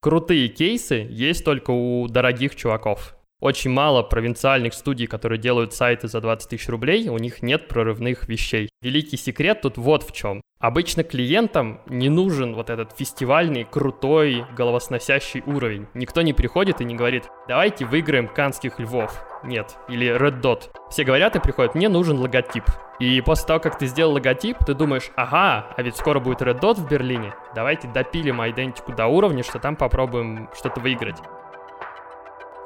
Крутые кейсы есть только у дорогих чуваков. Очень мало провинциальных студий, которые делают сайты за 20 тысяч рублей, у них нет прорывных вещей. Великий секрет тут вот в чем. Обычно клиентам не нужен вот этот фестивальный, крутой, головосносящий уровень. Никто не приходит и не говорит, давайте выиграем канских львов. Нет. Или Red Dot. Все говорят и приходят, мне нужен логотип. И после того, как ты сделал логотип, ты думаешь, ага, а ведь скоро будет Red Dot в Берлине. Давайте допилим идентику до уровня, что там попробуем что-то выиграть.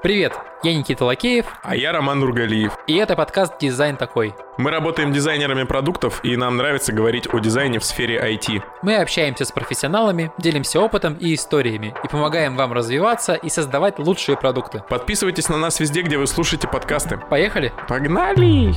Привет, я Никита Лакеев. А я Роман Нургалиев. И это подкаст «Дизайн такой». Мы работаем дизайнерами продуктов, и нам нравится говорить о дизайне в сфере IT. Мы общаемся с профессионалами, делимся опытом и историями, и помогаем вам развиваться и создавать лучшие продукты. Подписывайтесь на нас везде, где вы слушаете подкасты. Поехали? Погнали!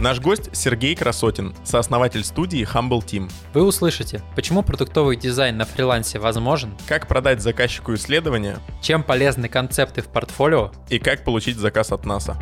Наш гость Сергей Красотин, сооснователь студии Humble Team. Вы услышите, почему продуктовый дизайн на фрилансе возможен, как продать заказчику исследования, чем полезны концепты в портфолио и как получить заказ от НАСА.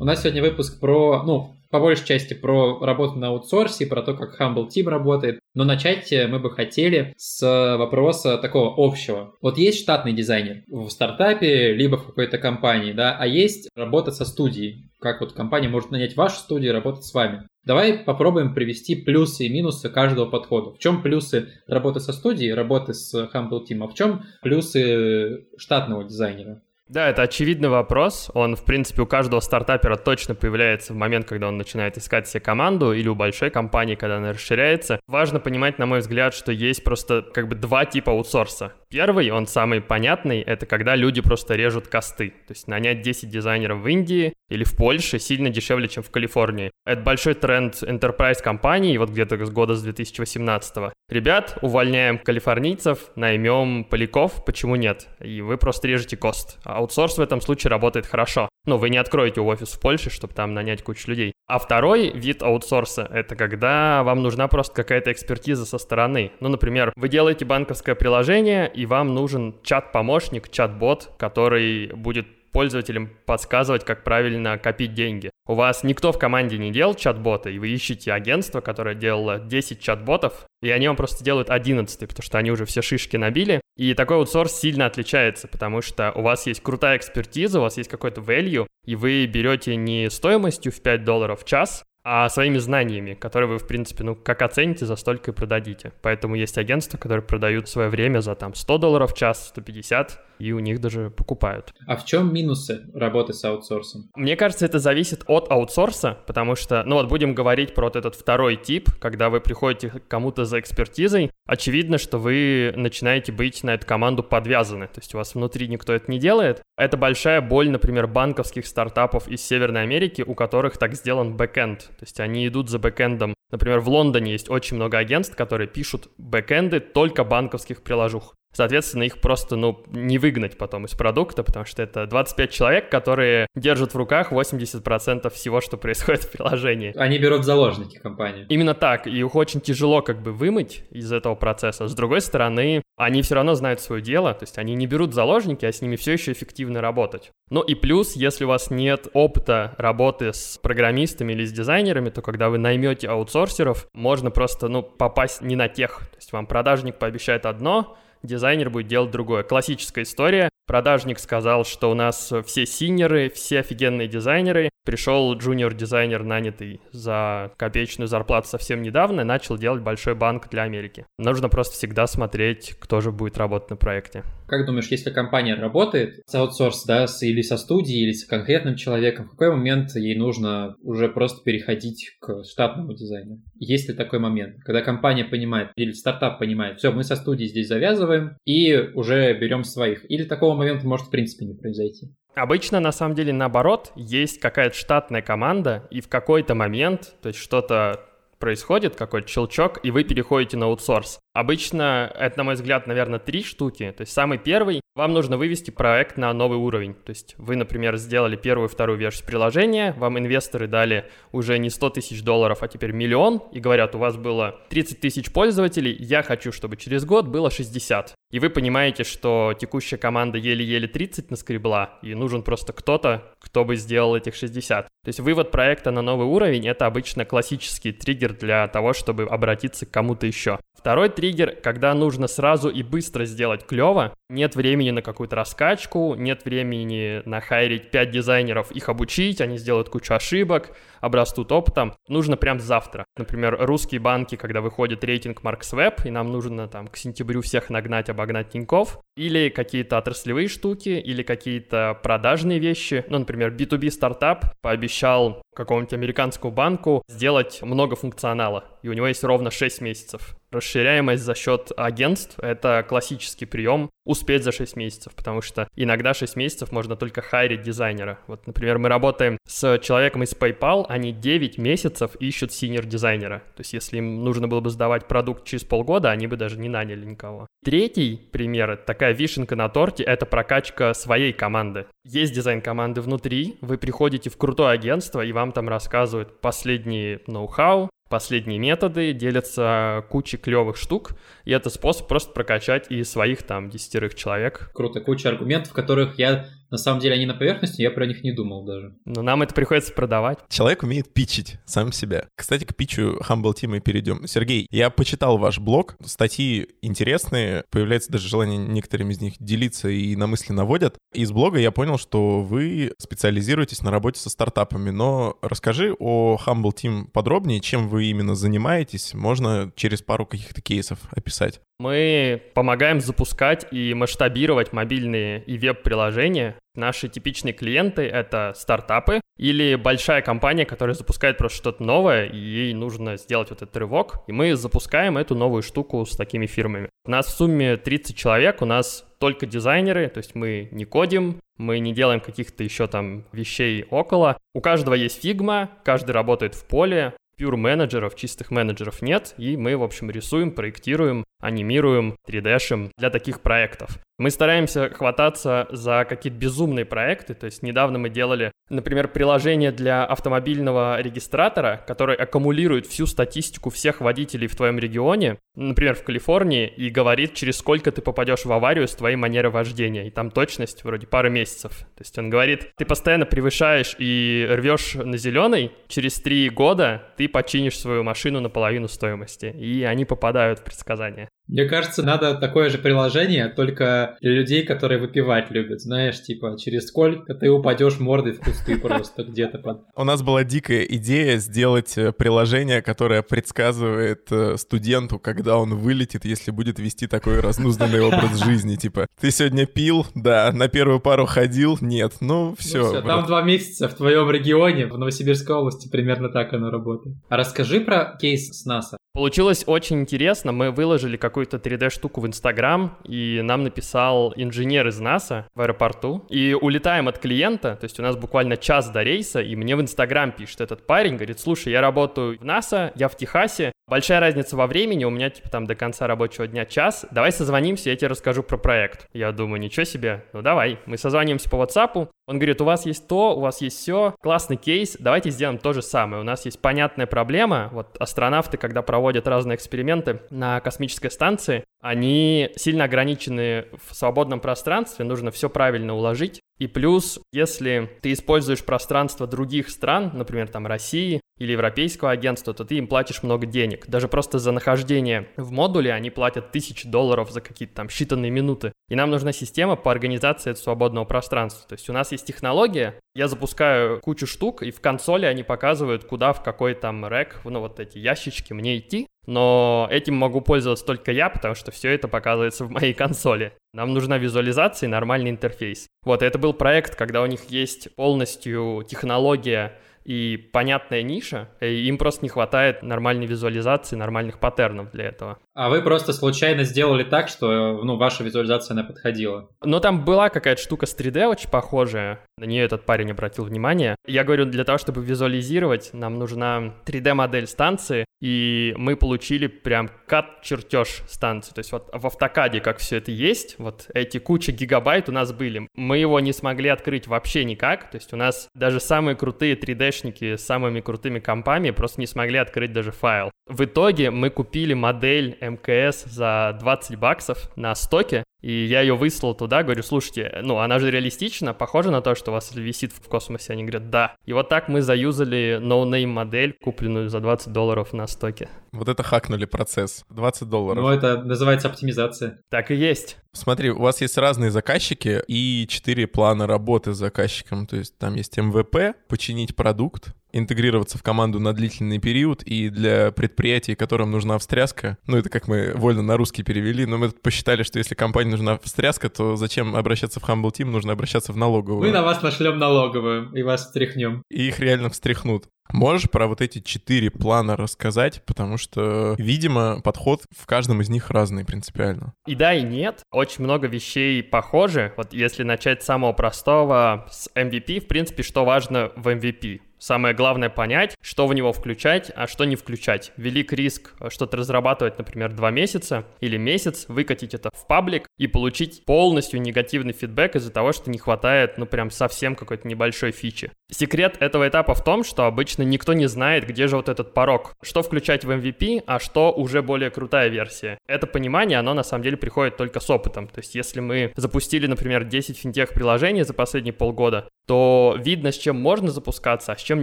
У нас сегодня выпуск про, ну, по большей части про работу на аутсорсе, про то, как Humble Team работает. Но начать мы бы хотели с вопроса такого общего. Вот есть штатный дизайнер в стартапе, либо в какой-то компании, да, а есть работа со студией. Как вот компания может нанять вашу студию и работать с вами. Давай попробуем привести плюсы и минусы каждого подхода. В чем плюсы работы со студией, работы с Humble Team, а в чем плюсы штатного дизайнера? Да, это очевидный вопрос. Он, в принципе, у каждого стартапера точно появляется в момент, когда он начинает искать себе команду, или у большой компании, когда она расширяется. Важно понимать, на мой взгляд, что есть просто как бы два типа аутсорса. Первый, он самый понятный, это когда люди просто режут косты. То есть нанять 10 дизайнеров в Индии или в Польше сильно дешевле, чем в Калифорнии. Это большой тренд enterprise компаний, вот где-то с года с 2018 -го. Ребят, увольняем калифорнийцев, наймем поляков, почему нет? И вы просто режете кост. Аутсорс в этом случае работает хорошо. Но вы не откроете офис в Польше, чтобы там нанять кучу людей. А второй вид аутсорса — это когда вам нужна просто какая-то экспертиза со стороны. Ну, например, вы делаете банковское приложение, и вам нужен чат-помощник, чат-бот, который будет пользователям подсказывать, как правильно копить деньги. У вас никто в команде не делал чат-бота, и вы ищете агентство, которое делало 10 чат-ботов, и они вам просто делают 11, потому что они уже все шишки набили. И такой аутсорс сильно отличается, потому что у вас есть крутая экспертиза, у вас есть какой-то value, и вы берете не стоимостью в 5 долларов в час, а своими знаниями, которые вы, в принципе, ну, как оцените, за столько и продадите. Поэтому есть агентства, которые продают свое время за там 100 долларов в час, 150, и у них даже покупают. А в чем минусы работы с аутсорсом? Мне кажется, это зависит от аутсорса, потому что, ну вот будем говорить про вот этот второй тип, когда вы приходите к кому-то за экспертизой, очевидно, что вы начинаете быть на эту команду подвязаны, то есть у вас внутри никто это не делает. Это большая боль, например, банковских стартапов из Северной Америки, у которых так сделан бэкэнд, то есть они идут за бэкэндом. Например, в Лондоне есть очень много агентств, которые пишут бэкэнды только банковских приложух. Соответственно, их просто, ну, не выгнать потом из продукта, потому что это 25 человек, которые держат в руках 80% всего, что происходит в приложении. Они берут заложники компании. Именно так, и их очень тяжело как бы вымыть из этого процесса. С другой стороны, они все равно знают свое дело, то есть они не берут заложники, а с ними все еще эффективно работать. Ну и плюс, если у вас нет опыта работы с программистами или с дизайнерами, то когда вы наймете аутсорсеров, можно просто, ну, попасть не на тех. То есть вам продажник пообещает одно, дизайнер будет делать другое. Классическая история. Продажник сказал, что у нас все синеры, все офигенные дизайнеры. Пришел джуниор-дизайнер, нанятый за копеечную зарплату совсем недавно, и начал делать большой банк для Америки. Нужно просто всегда смотреть, кто же будет работать на проекте. Как думаешь, если компания работает с аутсорс, да, с, или со студией, или с конкретным человеком, в какой момент ей нужно уже просто переходить к штатному дизайну? Есть ли такой момент, когда компания понимает, или стартап понимает, все, мы со студией здесь завязываем и уже берем своих? Или такого момента может в принципе не произойти? Обычно, на самом деле, наоборот, есть какая-то штатная команда, и в какой-то момент, то есть что-то происходит, какой-то щелчок, и вы переходите на аутсорс. Обычно это, на мой взгляд, наверное, три штуки. То есть самый первый, вам нужно вывести проект на новый уровень. То есть вы, например, сделали первую, вторую версию приложения, вам инвесторы дали уже не 100 тысяч долларов, а теперь миллион, и говорят, у вас было 30 тысяч пользователей, я хочу, чтобы через год было 60. И вы понимаете, что текущая команда еле-еле 30 наскребла, и нужен просто кто-то, кто бы сделал этих 60. То есть вывод проекта на новый уровень — это обычно классический триггер для того, чтобы обратиться к кому-то еще. Второй триггер, когда нужно сразу и быстро сделать клево, нет времени на какую-то раскачку, нет времени на хайрить 5 дизайнеров, их обучить, они сделают кучу ошибок, обрастут опытом. Нужно прям завтра. Например, русские банки, когда выходит рейтинг Markswebb, и нам нужно там к сентябрю всех нагнать, обогнать Тиньков, или какие-то отраслевые штуки, или какие-то продажные вещи. Ну, например, B2B стартап пообещал какому-нибудь американскому банку сделать много функционала, и у него есть ровно 6 месяцев. Расширяемость за счет агентств — это классический прием успеть за 6 месяцев, потому что иногда 6 месяцев можно только хайрить дизайнера. Вот, например, мы работаем с человеком из PayPal, они 9 месяцев ищут senior дизайнера. То есть если им нужно было бы сдавать продукт через полгода, они бы даже не наняли никого. Третий пример, такая вишенка на торте, это прокачка своей команды. Есть дизайн команды внутри, вы приходите в крутое агентство, и вам там рассказывают последние ноу-хау, последние методы, делятся кучей клевых штук, и это способ просто прокачать и своих там десятерых человек. Круто, куча аргументов, которых я на самом деле они на поверхности, я про них не думал даже. Но нам это приходится продавать. Человек умеет питчить сам себя. Кстати, к питчу Humble Team и перейдем. Сергей, я почитал ваш блог, статьи интересные, появляется даже желание некоторыми из них делиться и на мысли наводят. Из блога я понял, что вы специализируетесь на работе со стартапами, но расскажи о Humble Team подробнее, чем вы именно занимаетесь, можно через пару каких-то кейсов описать. Мы помогаем запускать и масштабировать мобильные и веб-приложения. Наши типичные клиенты — это стартапы или большая компания, которая запускает просто что-то новое, и ей нужно сделать вот этот рывок, и мы запускаем эту новую штуку с такими фирмами. У нас в сумме 30 человек, у нас только дизайнеры, то есть мы не кодим, мы не делаем каких-то еще там вещей около. У каждого есть фигма, каждый работает в поле, pure менеджеров, чистых менеджеров нет, и мы, в общем, рисуем, проектируем, анимируем, 3D-шим для таких проектов. Мы стараемся хвататься за какие-то безумные проекты, то есть недавно мы делали, например, приложение для автомобильного регистратора, который аккумулирует всю статистику всех водителей в твоем регионе, например, в Калифорнии, и говорит, через сколько ты попадешь в аварию с твоей манерой вождения, и там точность вроде пары месяцев. То есть он говорит, ты постоянно превышаешь и рвешь на зеленый, через три года ты починишь свою машину на половину стоимости, и они попадают в предсказания. Мне кажется, надо такое же приложение, только для людей, которые выпивать любят. Знаешь, типа, через сколько ты упадешь мордой в кусты просто где-то под... У нас была дикая идея сделать э, приложение, которое предсказывает э, студенту, когда он вылетит, если будет вести такой разнузданный образ жизни. Типа, ты сегодня пил? Да. На первую пару ходил? Нет. Ну, все. Ну, все там два месяца в твоем регионе, в Новосибирской области, примерно так оно работает. А расскажи про кейс с НАСА. Получилось очень интересно. Мы выложили какую-то 3D-штуку в Инстаграм, и нам написал инженер из НАСА в аэропорту. И улетаем от клиента, то есть у нас буквально час до рейса, и мне в Инстаграм пишет этот парень, говорит, слушай, я работаю в НАСА, я в Техасе, большая разница во времени, у меня типа там до конца рабочего дня час, давай созвонимся, я тебе расскажу про проект. Я думаю, ничего себе, ну давай. Мы созвонимся по WhatsApp, он говорит, у вас есть то, у вас есть все, классный кейс, давайте сделаем то же самое. У нас есть понятная проблема, вот астронавты, когда проводят разные эксперименты на космической станции, они сильно ограничены в свободном пространстве, нужно все правильно уложить. И плюс, если ты используешь пространство других стран, например, там России или Европейского агентства, то ты им платишь много денег. Даже просто за нахождение в модуле они платят тысячи долларов за какие-то там считанные минуты. И нам нужна система по организации этого свободного пространства. То есть у нас есть технология, я запускаю кучу штук, и в консоли они показывают, куда в какой там рек, ну вот эти ящички мне идти. Но этим могу пользоваться только я, потому что все это показывается в моей консоли. Нам нужна визуализация и нормальный интерфейс. Вот, это был проект, когда у них есть полностью технология и понятная ниша, и им просто не хватает нормальной визуализации, нормальных паттернов для этого. А вы просто случайно сделали так, что ну, ваша визуализация она подходила. Но там была какая-то штука с 3D очень похожая. На нее этот парень обратил внимание. Я говорю, для того, чтобы визуализировать, нам нужна 3D-модель станции, и мы получили прям кат-чертеж станции. То есть вот в автокаде как все это есть, вот эти куча гигабайт у нас были. Мы его не смогли открыть вообще никак. То есть у нас даже самые крутые 3D-шники с самыми крутыми компами просто не смогли открыть даже файл. В итоге мы купили модель МКС за 20 баксов на стоке, и я ее выслал туда, говорю, слушайте, ну, она же реалистична, похожа на то, что у вас висит в космосе. Они говорят, да. И вот так мы заюзали no-name модель, купленную за 20 долларов на стоке. Вот это хакнули процесс. 20 долларов. Ну, это называется оптимизация. Так и есть. Смотри, у вас есть разные заказчики и четыре плана работы с заказчиком. То есть там есть MVP, починить продукт, интегрироваться в команду на длительный период, и для предприятий, которым нужна встряска, ну это как мы вольно на русский перевели, но мы посчитали, что если компании нужна встряска, то зачем обращаться в Humble Team, нужно обращаться в налоговую. Мы на вас нашлем налоговую и вас встряхнем. И их реально встряхнут. Можешь про вот эти четыре плана рассказать, потому что, видимо, подход в каждом из них разный принципиально. И да, и нет. Очень много вещей похожи. Вот если начать с самого простого, с MVP, в принципе, что важно в MVP? Самое главное понять, что в него включать, а что не включать. Велик риск что-то разрабатывать, например, два месяца или месяц, выкатить это в паблик и получить полностью негативный фидбэк из-за того, что не хватает, ну, прям совсем какой-то небольшой фичи. Секрет этого этапа в том, что обычно никто не знает, где же вот этот порог. Что включать в MVP, а что уже более крутая версия. Это понимание, оно на самом деле приходит только с опытом. То есть если мы запустили, например, 10 финтех-приложений за последние полгода, то видно, с чем можно запускаться, а с чем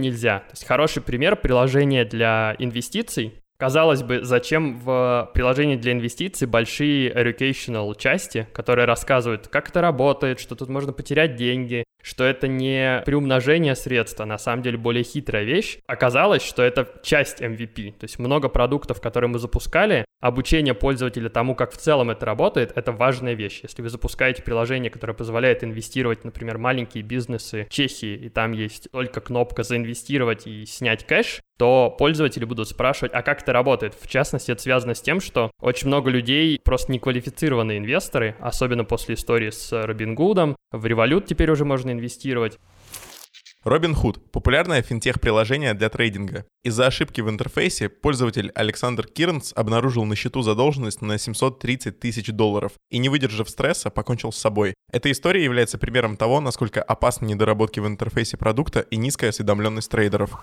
нельзя. То есть хороший пример приложения для инвестиций. Казалось бы, зачем в приложении для инвестиций большие educational части, которые рассказывают, как это работает, что тут можно потерять деньги, что это не приумножение средств, а на самом деле более хитрая вещь. Оказалось, что это часть MVP. То есть много продуктов, которые мы запускали, обучение пользователя тому, как в целом это работает, это важная вещь. Если вы запускаете приложение, которое позволяет инвестировать, например, маленькие бизнесы Чехии, и там есть только кнопка «Заинвестировать» и «Снять кэш», то пользователи будут спрашивать, а как это работает? В частности, это связано с тем, что очень много людей просто неквалифицированные инвесторы, особенно после истории с Робингудом. В Revolut теперь уже можно инвестировать. Robinhood — популярное финтех-приложение для трейдинга. Из-за ошибки в интерфейсе пользователь Александр Кирнс обнаружил на счету задолженность на 730 тысяч долларов и, не выдержав стресса, покончил с собой. Эта история является примером того, насколько опасны недоработки в интерфейсе продукта и низкая осведомленность трейдеров.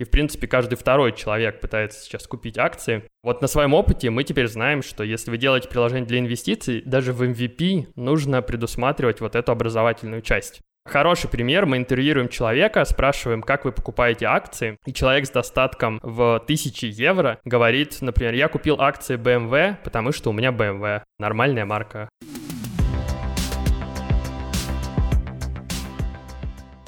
И, в принципе, каждый второй человек пытается сейчас купить акции. Вот на своем опыте мы теперь знаем, что если вы делаете приложение для инвестиций, даже в MVP нужно предусматривать вот эту образовательную часть. Хороший пример, мы интервьюируем человека, спрашиваем, как вы покупаете акции, и человек с достатком в 1000 евро говорит, например, я купил акции BMW, потому что у меня BMW, нормальная марка.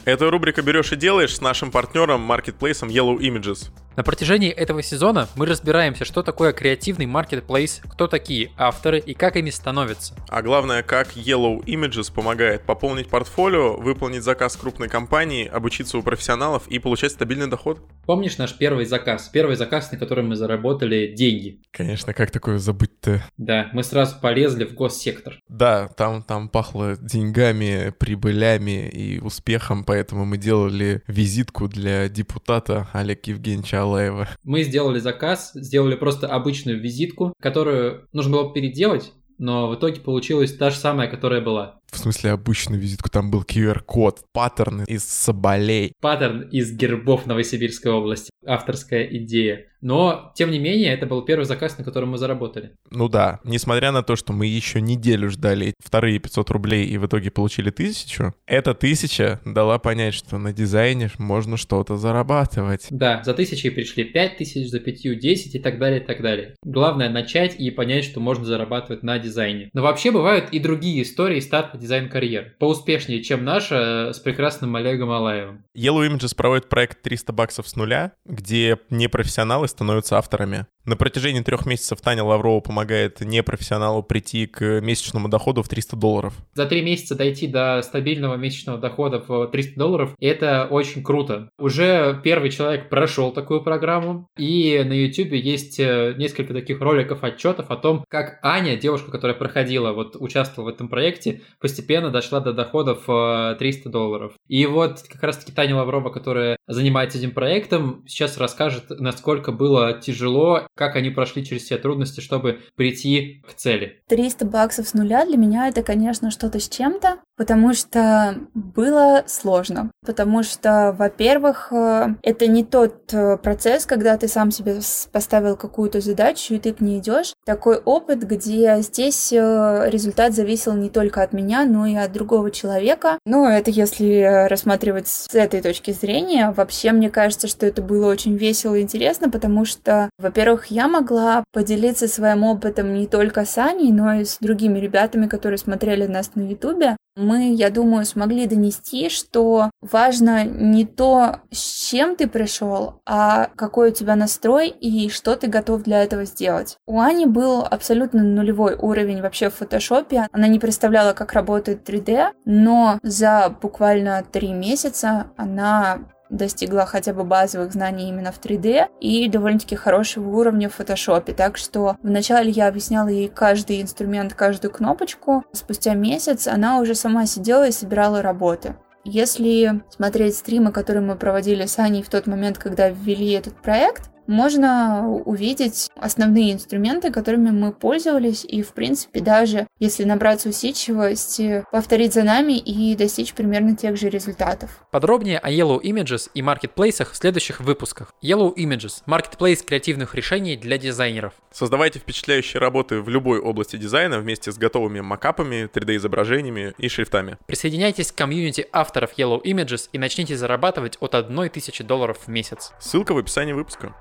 Это рубрика «Берешь и делаешь» с нашим партнером, маркетплейсом Yellow Images. На протяжении этого сезона мы разбираемся, что такое креативный маркетплейс, кто такие авторы и как ими становятся. А главное, как Yellow Images помогает пополнить портфолио, выполнить заказ крупной компании, обучиться у профессионалов и получать стабильный доход. Помнишь наш первый заказ? Первый заказ, на который мы заработали деньги. Конечно, как такое забыть-то? Да, мы сразу полезли в госсектор. Да, там, там пахло деньгами, прибылями и успехом, поэтому мы делали визитку для депутата Олега Евгеньевича Алаева. Мы сделали заказ, сделали просто обычную визитку, которую нужно было переделать, но в итоге получилась та же самая, которая была. В смысле, обычную визитку, там был QR-код, паттерн из соболей. Паттерн из гербов Новосибирской области. Авторская идея. Но, тем не менее, это был первый заказ, на котором мы заработали. Ну да, несмотря на то, что мы еще неделю ждали вторые 500 рублей и в итоге получили тысячу, эта тысяча дала понять, что на дизайне можно что-то зарабатывать. Да, за тысячей пришли 5 тысяч, за пятью 10 и так далее, и так далее. Главное начать и понять, что можно зарабатывать на дизайне. Но вообще бывают и другие истории старта дизайн-карьер. Поуспешнее, чем наша э, с прекрасным Олегом Алаевым. Yellow Images проводит проект 300 баксов с нуля, где непрофессионалы становятся авторами. На протяжении трех месяцев Таня Лаврова помогает непрофессионалу прийти к месячному доходу в 300 долларов. За три месяца дойти до стабильного месячного дохода в 300 долларов – это очень круто. Уже первый человек прошел такую программу, и на YouTube есть э, несколько таких роликов, отчетов о том, как Аня, девушка, которая проходила, вот участвовала в этом проекте, постепенно дошла до доходов 300 э, долларов. И вот как раз-таки Таня Лаврова, которая занимается этим проектом, сейчас расскажет, насколько было тяжело как они прошли через все трудности, чтобы прийти к цели. 300 баксов с нуля для меня это, конечно, что-то с чем-то, потому что было сложно. Потому что, во-первых, э, это не тот э, процесс, когда ты сам себе поставил какую-то задачу, и ты к ней идешь. Такой опыт, где здесь э, результат зависел не только от меня, но и от другого человека. Ну, это если рассматривать с этой точки зрения. Вообще, мне кажется, что это было очень весело и интересно, потому что, во-первых, я могла поделиться своим опытом не только с Аней, но и с другими ребятами, которые смотрели нас на Ютубе. Мы, я думаю, смогли донести, что важно не то, с чем ты пришел, а какой у тебя настрой и что ты готов для этого сделать. У Ани был абсолютно нулевой уровень вообще в фотошопе. Она не представляла, как работает 3D, но за буквально три месяца она достигла хотя бы базовых знаний именно в 3D и довольно-таки хорошего уровня в фотошопе. Так что вначале я объясняла ей каждый инструмент, каждую кнопочку. Спустя месяц она уже сама сидела и собирала работы. Если смотреть стримы, которые мы проводили с Аней в тот момент, когда ввели этот проект, можно увидеть основные инструменты, которыми мы пользовались, и, в принципе, даже если набраться усидчивости, повторить за нами и достичь примерно тех же результатов. Подробнее о Yellow Images и маркетплейсах в следующих выпусках. Yellow Images – маркетплейс креативных решений для дизайнеров. Создавайте впечатляющие работы в любой области дизайна вместе с готовыми макапами, 3D-изображениями и шрифтами. Присоединяйтесь к комьюнити авторов Yellow Images и начните зарабатывать от 1000 долларов в месяц. Ссылка в описании выпуска.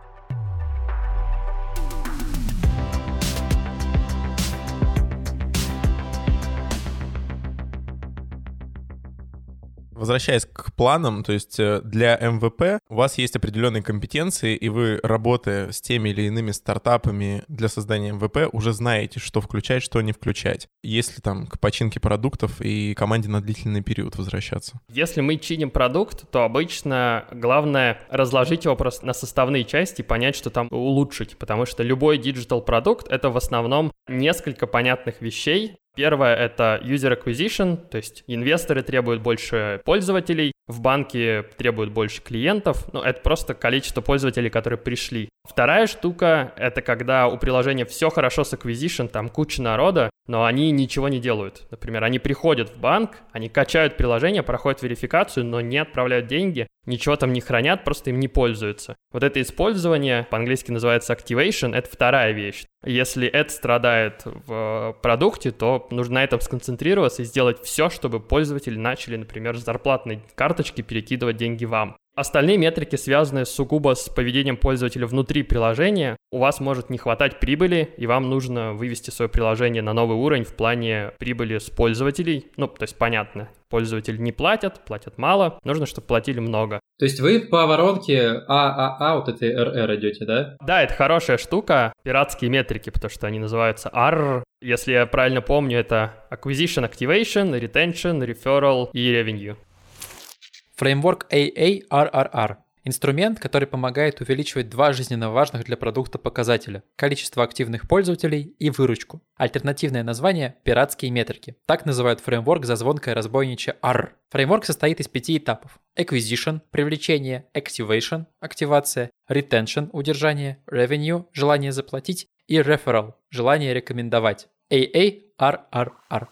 Возвращаясь к планам, то есть э, для MVP у вас есть определенные компетенции, и вы, работая с теми или иными стартапами для создания MVP, уже знаете, что включать, что не включать. Если там к починке продуктов и команде на длительный период возвращаться. Если мы чиним продукт, то обычно главное разложить его просто на составные части и понять, что там улучшить, потому что любой digital продукт — это в основном несколько понятных вещей, Первое — это user acquisition, то есть инвесторы требуют больше пользователей, в банке требуют больше клиентов, ну, это просто количество пользователей, которые пришли. Вторая штука — это когда у приложения все хорошо с acquisition, там куча народа, но они ничего не делают. Например, они приходят в банк, они качают приложение, проходят верификацию, но не отправляют деньги, ничего там не хранят, просто им не пользуются. Вот это использование, по-английски называется activation, это вторая вещь. Если это страдает в продукте, то нужно на этом сконцентрироваться и сделать все, чтобы пользователи начали, например, с зарплатной карточки перекидывать деньги вам. Остальные метрики, связанные сугубо с поведением пользователя внутри приложения, у вас может не хватать прибыли, и вам нужно вывести свое приложение на новый уровень в плане прибыли с пользователей. Ну, то есть понятно, пользователи не платят, платят мало, нужно, чтобы платили много. То есть вы по воронке ААА вот этой РР идете, да? Да, это хорошая штука, пиратские метрики, потому что они называются AR. Если я правильно помню, это Acquisition Activation, Retention, Referral и Revenue. Фреймворк AARRR – инструмент, который помогает увеличивать два жизненно важных для продукта показателя – количество активных пользователей и выручку. Альтернативное название – пиратские метрики. Так называют фреймворк за звонкое разбойничье R. Фреймворк состоит из пяти этапов. Acquisition – привлечение, Activation – активация, Retention – удержание, Revenue – желание заплатить и Referral – желание рекомендовать. AARRR.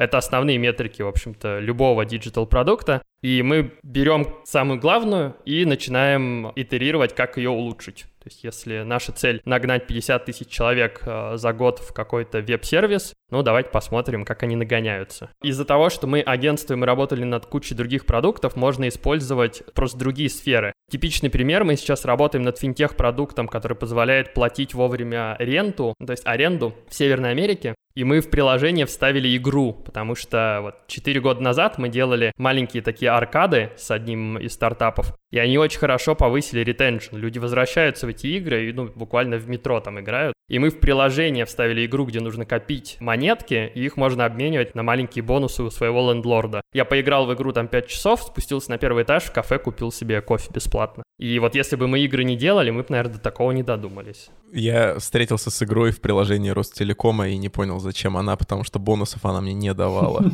Это основные метрики, в общем-то, любого digital-продукта. И мы берем самую главную и начинаем итерировать, как ее улучшить. Есть если наша цель нагнать 50 тысяч человек э, за год в какой-то веб-сервис, ну давайте посмотрим, как они нагоняются. Из-за того, что мы агентство и мы работали над кучей других продуктов, можно использовать просто другие сферы. Типичный пример, мы сейчас работаем над финтех-продуктом, который позволяет платить вовремя ренту, то есть аренду в Северной Америке. И мы в приложение вставили игру, потому что вот 4 года назад мы делали маленькие такие аркады с одним из стартапов. И они очень хорошо повысили retention. Люди возвращаются в эти игры и ну, буквально в метро там играют. И мы в приложение вставили игру, где нужно копить монетки, и их можно обменивать на маленькие бонусы у своего лендлорда. Я поиграл в игру там 5 часов, спустился на первый этаж, в кафе купил себе кофе бесплатно. И вот если бы мы игры не делали, мы бы, наверное, до такого не додумались. Я встретился с игрой в приложении Ростелекома и не понял, зачем она, потому что бонусов она мне не давала.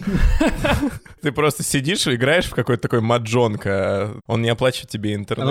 Ты просто сидишь и играешь в какой-то такой маджонг, а он не оплачивает тебе интернет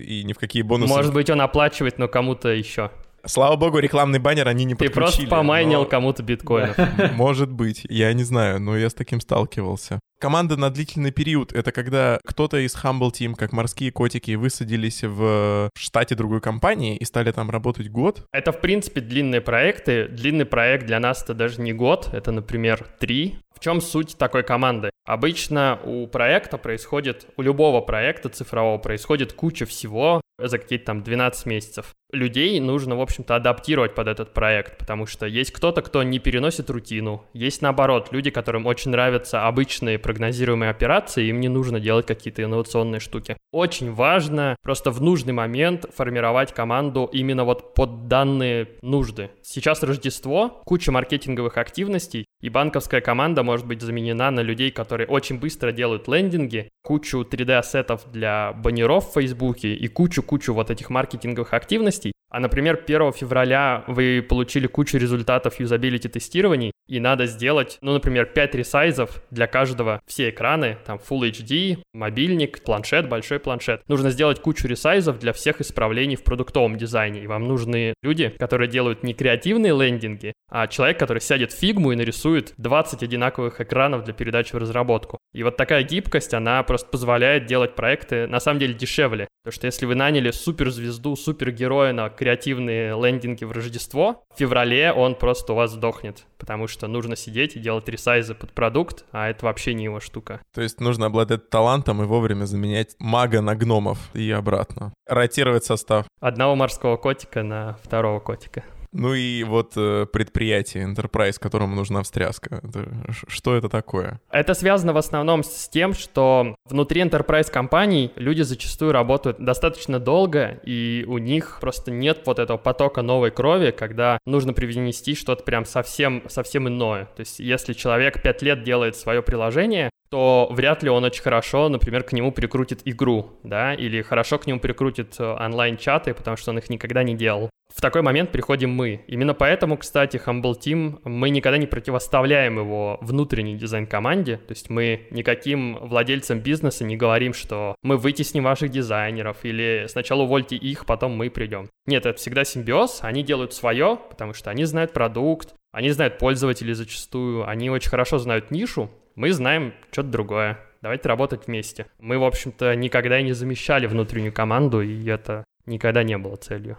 и ни в какие бонусы. Может быть, он оплачивает, но кому-то еще. Слава богу, рекламный баннер они не подключили. Ты просто помайнил но... кому-то биткоинов. Может быть, я не знаю, но я с таким сталкивался. Команда на длительный период — это когда кто-то из Humble Team, как морские котики, высадились в штате другой компании и стали там работать год? Это, в принципе, длинные проекты. Длинный проект для нас — это даже не год, это, например, три. В чем суть такой команды? Обычно у проекта происходит, у любого проекта цифрового происходит куча всего за какие-то там 12 месяцев. Людей нужно, в общем-то, адаптировать под этот проект, потому что есть кто-то, кто не переносит рутину. Есть, наоборот, люди, которым очень нравятся обычные прогнозируемые операции, им не нужно делать какие-то инновационные штуки. Очень важно просто в нужный момент формировать команду именно вот под данные нужды. Сейчас Рождество, куча маркетинговых активностей, и банковская команда может быть заменена на людей, которые очень быстро делают лендинги, кучу 3D-ассетов для баннеров в Фейсбуке и кучу-кучу вот этих маркетинговых активностей. А, например, 1 февраля вы получили кучу результатов юзабилити тестирований, и надо сделать, ну, например, 5 ресайзов для каждого, все экраны, там Full HD, мобильник, планшет, большой планшет. Нужно сделать кучу ресайзов для всех исправлений в продуктовом дизайне, и вам нужны люди, которые делают не креативные лендинги, а человек, который сядет в фигму и нарисует 20 одинаковых экранов для передачи в разработку. И вот такая гибкость, она просто позволяет делать проекты на самом деле дешевле. Потому что если вы наняли суперзвезду, супергероя на креативные лендинги в Рождество, в феврале он просто у вас сдохнет, потому что нужно сидеть и делать ресайзы под продукт, а это вообще не его штука. То есть нужно обладать талантом и вовремя заменять мага на гномов и обратно. Ротировать состав. Одного морского котика на второго котика. Ну и вот э, предприятие Enterprise, которому нужна встряска. Это, что это такое? Это связано в основном с тем, что внутри Enterprise компаний люди зачастую работают достаточно долго, и у них просто нет вот этого потока новой крови, когда нужно привнести что-то прям совсем, совсем иное. То есть если человек 5 лет делает свое приложение, то вряд ли он очень хорошо, например, к нему прикрутит игру, да, или хорошо к нему прикрутит э, онлайн-чаты, потому что он их никогда не делал. В такой момент приходим мы. Именно поэтому, кстати, Humble Team, мы никогда не противоставляем его внутренней дизайн-команде, то есть мы никаким владельцам бизнеса не говорим, что мы вытесним ваших дизайнеров, или сначала увольте их, потом мы придем. Нет, это всегда симбиоз, они делают свое, потому что они знают продукт, они знают пользователей зачастую, они очень хорошо знают нишу, мы знаем что-то другое. Давайте работать вместе. Мы, в общем-то, никогда не замещали внутреннюю команду, и это никогда не было целью.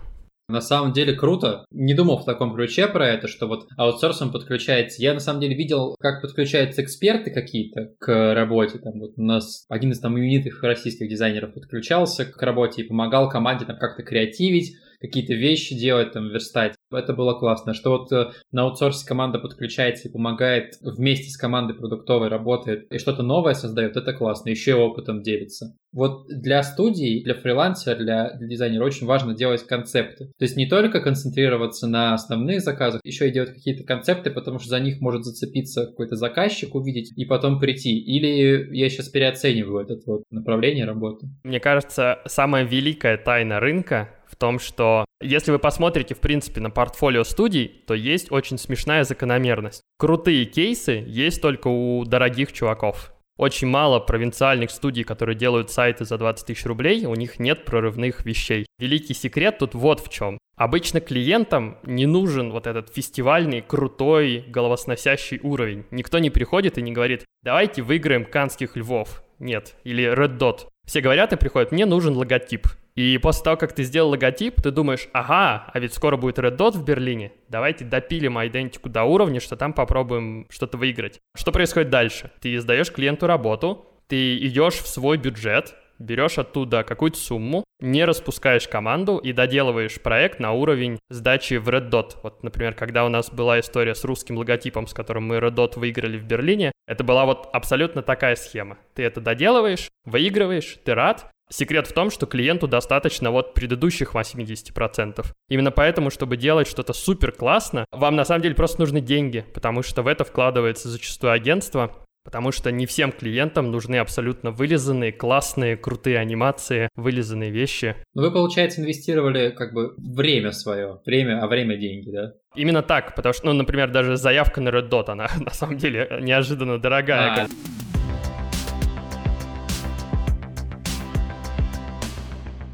На самом деле круто. Не думал в таком ключе про это, что вот аутсорсом подключается. Я на самом деле видел, как подключаются эксперты какие-то к работе. Там вот у нас один из там именитых российских дизайнеров подключался к работе и помогал команде там как-то креативить, какие-то вещи делать, там, верстать. Это было классно. Что вот э, на аутсорсе команда подключается и помогает вместе с командой продуктовой работает и что-то новое создает, это классно. Еще и опытом делится. Вот для студий, для фрилансера, для, для дизайнера очень важно делать концепты. То есть не только концентрироваться на основных заказах, еще и делать какие-то концепты, потому что за них может зацепиться какой-то заказчик, увидеть и потом прийти. Или я сейчас переоцениваю это вот направление работы. Мне кажется, самая великая тайна рынка в том, что если вы посмотрите, в принципе, на портфолио студий, то есть очень смешная закономерность. Крутые кейсы есть только у дорогих чуваков. Очень мало провинциальных студий, которые делают сайты за 20 тысяч рублей, у них нет прорывных вещей. Великий секрет тут вот в чем. Обычно клиентам не нужен вот этот фестивальный, крутой, головосносящий уровень. Никто не приходит и не говорит, давайте выиграем канских львов. Нет. Или Red Dot. Все говорят и приходят, мне нужен логотип. И после того, как ты сделал логотип, ты думаешь, ага, а ведь скоро будет Red Dot в Берлине, давайте допилим идентику до уровня, что там попробуем что-то выиграть. Что происходит дальше? Ты издаешь клиенту работу, ты идешь в свой бюджет, берешь оттуда какую-то сумму, не распускаешь команду и доделываешь проект на уровень сдачи в Red Dot. Вот, например, когда у нас была история с русским логотипом, с которым мы Red Dot выиграли в Берлине, это была вот абсолютно такая схема. Ты это доделываешь, выигрываешь, ты рад, Секрет в том, что клиенту достаточно вот предыдущих 80%. Именно поэтому, чтобы делать что-то супер классно, вам на самом деле просто нужны деньги, потому что в это вкладывается зачастую агентство, Потому что не всем клиентам нужны абсолютно вылизанные, классные, крутые анимации, вылизанные вещи. Но вы, получается, инвестировали как бы время свое. Время, а время деньги, да? Именно так, потому что, ну, например, даже заявка на Red Dot, она на самом деле неожиданно дорогая. А,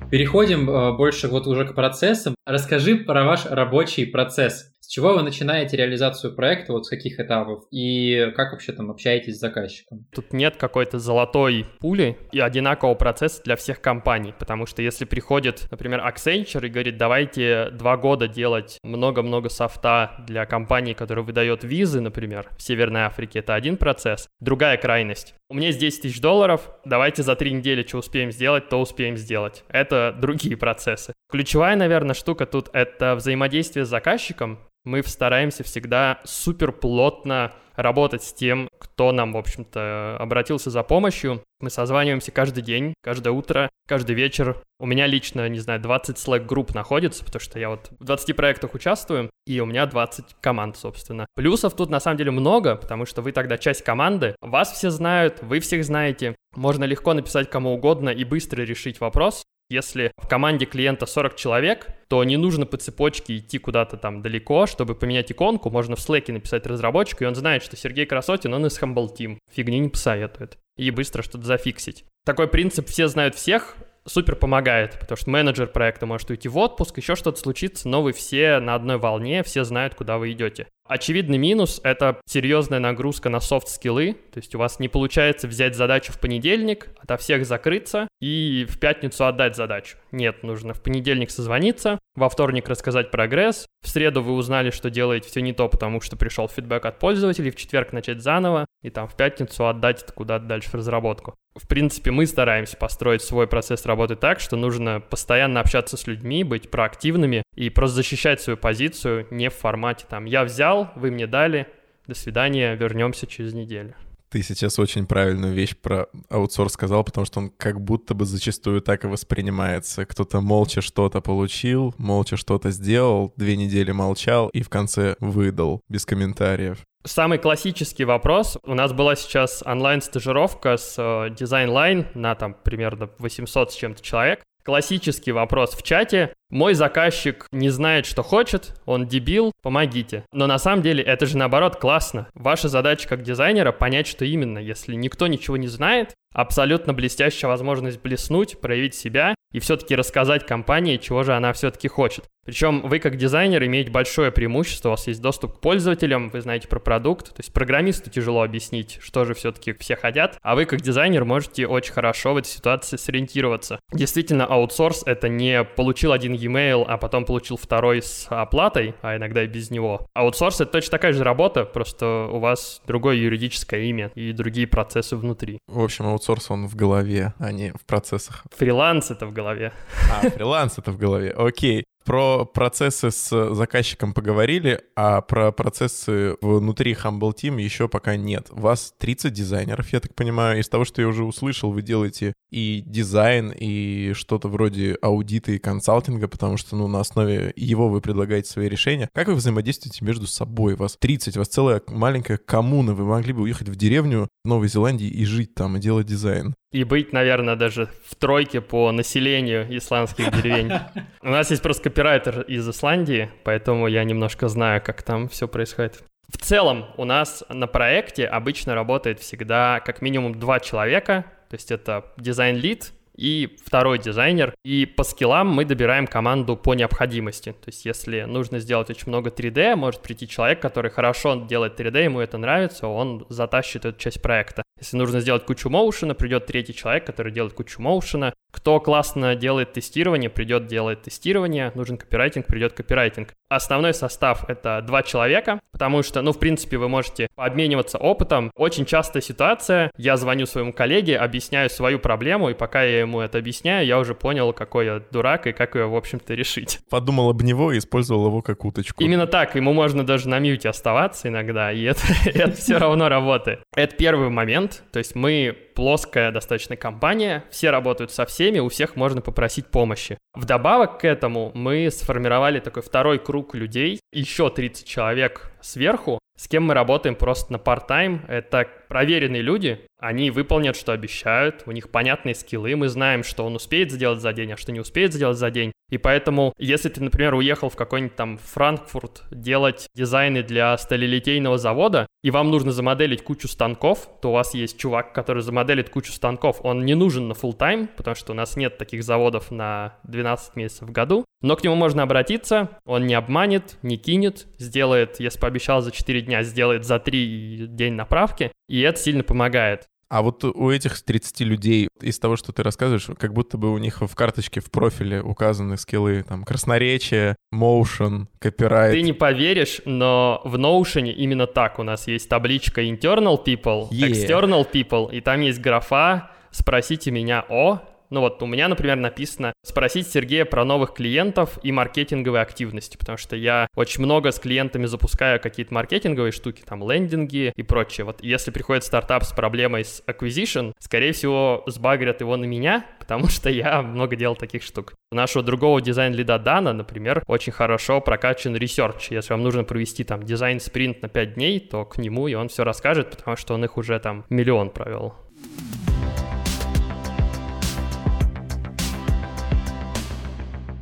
Переходим э, больше вот уже к процессам. Расскажи про ваш рабочий процесс. С чего вы начинаете реализацию проекта, вот с каких этапов, и как вообще там общаетесь с заказчиком? Тут нет какой-то золотой пули и одинакового процесса для всех компаний, потому что если приходит, например, Accenture и говорит, давайте два года делать много-много софта для компании, которая выдает визы, например, в Северной Африке, это один процесс. Другая крайность. У меня есть 10 тысяч долларов, давайте за три недели что успеем сделать, то успеем сделать. Это другие процессы. Ключевая, наверное, штука тут — это взаимодействие с заказчиком, мы стараемся всегда супер плотно работать с тем, кто нам, в общем-то, обратился за помощью. Мы созваниваемся каждый день, каждое утро, каждый вечер. У меня лично, не знаю, 20 Slack-групп находится, потому что я вот в 20 проектах участвую, и у меня 20 команд, собственно. Плюсов тут на самом деле много, потому что вы тогда часть команды, вас все знают, вы всех знаете. Можно легко написать кому угодно и быстро решить вопрос. Если в команде клиента 40 человек, то не нужно по цепочке идти куда-то там далеко, чтобы поменять иконку. Можно в Slack написать разработчику, и он знает, что Сергей Красотин, он из Humble Team. Фигни не посоветует. И быстро что-то зафиксить. Такой принцип «все знают всех» супер помогает, потому что менеджер проекта может уйти в отпуск, еще что-то случится, но вы все на одной волне, все знают, куда вы идете. Очевидный минус — это серьезная нагрузка на софт-скиллы, то есть у вас не получается взять задачу в понедельник, ото всех закрыться и в пятницу отдать задачу. Нет, нужно в понедельник созвониться, во вторник рассказать прогресс, в среду вы узнали, что делаете все не то, потому что пришел фидбэк от пользователей, в четверг начать заново, и там в пятницу отдать это куда-то дальше в разработку. В принципе, мы стараемся построить свой процесс работы так, что нужно постоянно общаться с людьми, быть проактивными и просто защищать свою позицию не в формате там «я взял, вы мне дали, до свидания, вернемся через неделю». Ты сейчас очень правильную вещь про аутсорс сказал, потому что он как будто бы зачастую так и воспринимается. Кто-то молча что-то получил, молча что-то сделал, две недели молчал и в конце выдал, без комментариев. Самый классический вопрос. У нас была сейчас онлайн-стажировка с э, Design Line на там примерно 800 с чем-то человек. Классический вопрос в чате. Мой заказчик не знает, что хочет, он дебил, помогите. Но на самом деле это же наоборот классно. Ваша задача как дизайнера понять, что именно. Если никто ничего не знает, абсолютно блестящая возможность блеснуть, проявить себя и все-таки рассказать компании, чего же она все-таки хочет. Причем вы как дизайнер имеете большое преимущество, у вас есть доступ к пользователям, вы знаете про продукт, то есть программисту тяжело объяснить, что же все-таки все хотят, а вы как дизайнер можете очень хорошо в этой ситуации сориентироваться. Действительно, аутсорс — это не получил один e-mail, а потом получил второй с оплатой, а иногда и без него. Аутсорс — это точно такая же работа, просто у вас другое юридическое имя и другие процессы внутри. В общем, аутсорс, он в голове, а не в процессах. Фриланс — это в голове. А, фриланс — это в голове, окей. Про процессы с заказчиком поговорили, а про процессы внутри Humble Team еще пока нет. У вас 30 дизайнеров, я так понимаю. Из того, что я уже услышал, вы делаете и дизайн, и что-то вроде аудита и консалтинга, потому что ну, на основе его вы предлагаете свои решения. Как вы взаимодействуете между собой? У вас 30, у вас целая маленькая коммуна. Вы могли бы уехать в деревню в Новой Зеландии и жить там, и делать дизайн и быть, наверное, даже в тройке по населению исландских деревень. У нас есть просто копирайтер из Исландии, поэтому я немножко знаю, как там все происходит. В целом у нас на проекте обычно работает всегда как минимум два человека, то есть это дизайн-лид, и второй дизайнер. И по скиллам мы добираем команду по необходимости. То есть если нужно сделать очень много 3D, может прийти человек, который хорошо делает 3D, ему это нравится, он затащит эту часть проекта. Если нужно сделать кучу моушена, придет третий человек, который делает кучу моушена. Кто классно делает тестирование, придет делать тестирование. Нужен копирайтинг, придет копирайтинг. Основной состав — это два человека, потому что, ну, в принципе, вы можете обмениваться опытом. Очень частая ситуация. Я звоню своему коллеге, объясняю свою проблему, и пока я ему это объясняю, я уже понял, какой я дурак и как ее, в общем-то, решить. Подумал об него и использовал его как уточку. Именно так. Ему можно даже на мьюте оставаться иногда, и это, это все равно работает. Это первый момент. То есть мы плоская достаточно компания, все работают со всеми, у всех можно попросить помощи. Вдобавок к этому мы сформировали такой второй круг людей, еще 30 человек сверху, с кем мы работаем просто на part-time. Это проверенные люди, они выполнят, что обещают, у них понятные скиллы, мы знаем, что он успеет сделать за день, а что не успеет сделать за день. И поэтому, если ты, например, уехал в какой-нибудь там Франкфурт делать дизайны для сталелитейного завода, и вам нужно замоделить кучу станков, то у вас есть чувак, который замоделит кучу станков. Он не нужен на full тайм потому что у нас нет таких заводов на 12 месяцев в году. Но к нему можно обратиться, он не обманет, не кинет, сделает, если пообещал за 4 дня, сделает за 3 день направки, и это сильно помогает. А вот у этих 30 людей, из того, что ты рассказываешь, как будто бы у них в карточке, в профиле указаны скиллы, там, красноречие, motion, копирайт. Ты не поверишь, но в Notion именно так. У нас есть табличка internal people, yeah. external people, и там есть графа «Спросите меня о», ну вот у меня, например, написано спросить Сергея про новых клиентов и маркетинговые активности, потому что я очень много с клиентами запускаю какие-то маркетинговые штуки, там лендинги и прочее. Вот если приходит стартап с проблемой с acquisition, скорее всего, сбагрят его на меня, потому что я много делал таких штук. У нашего другого дизайн-лида Дана, например, очень хорошо прокачан research. Если вам нужно провести там дизайн-спринт на 5 дней, то к нему и он все расскажет, потому что он их уже там миллион провел.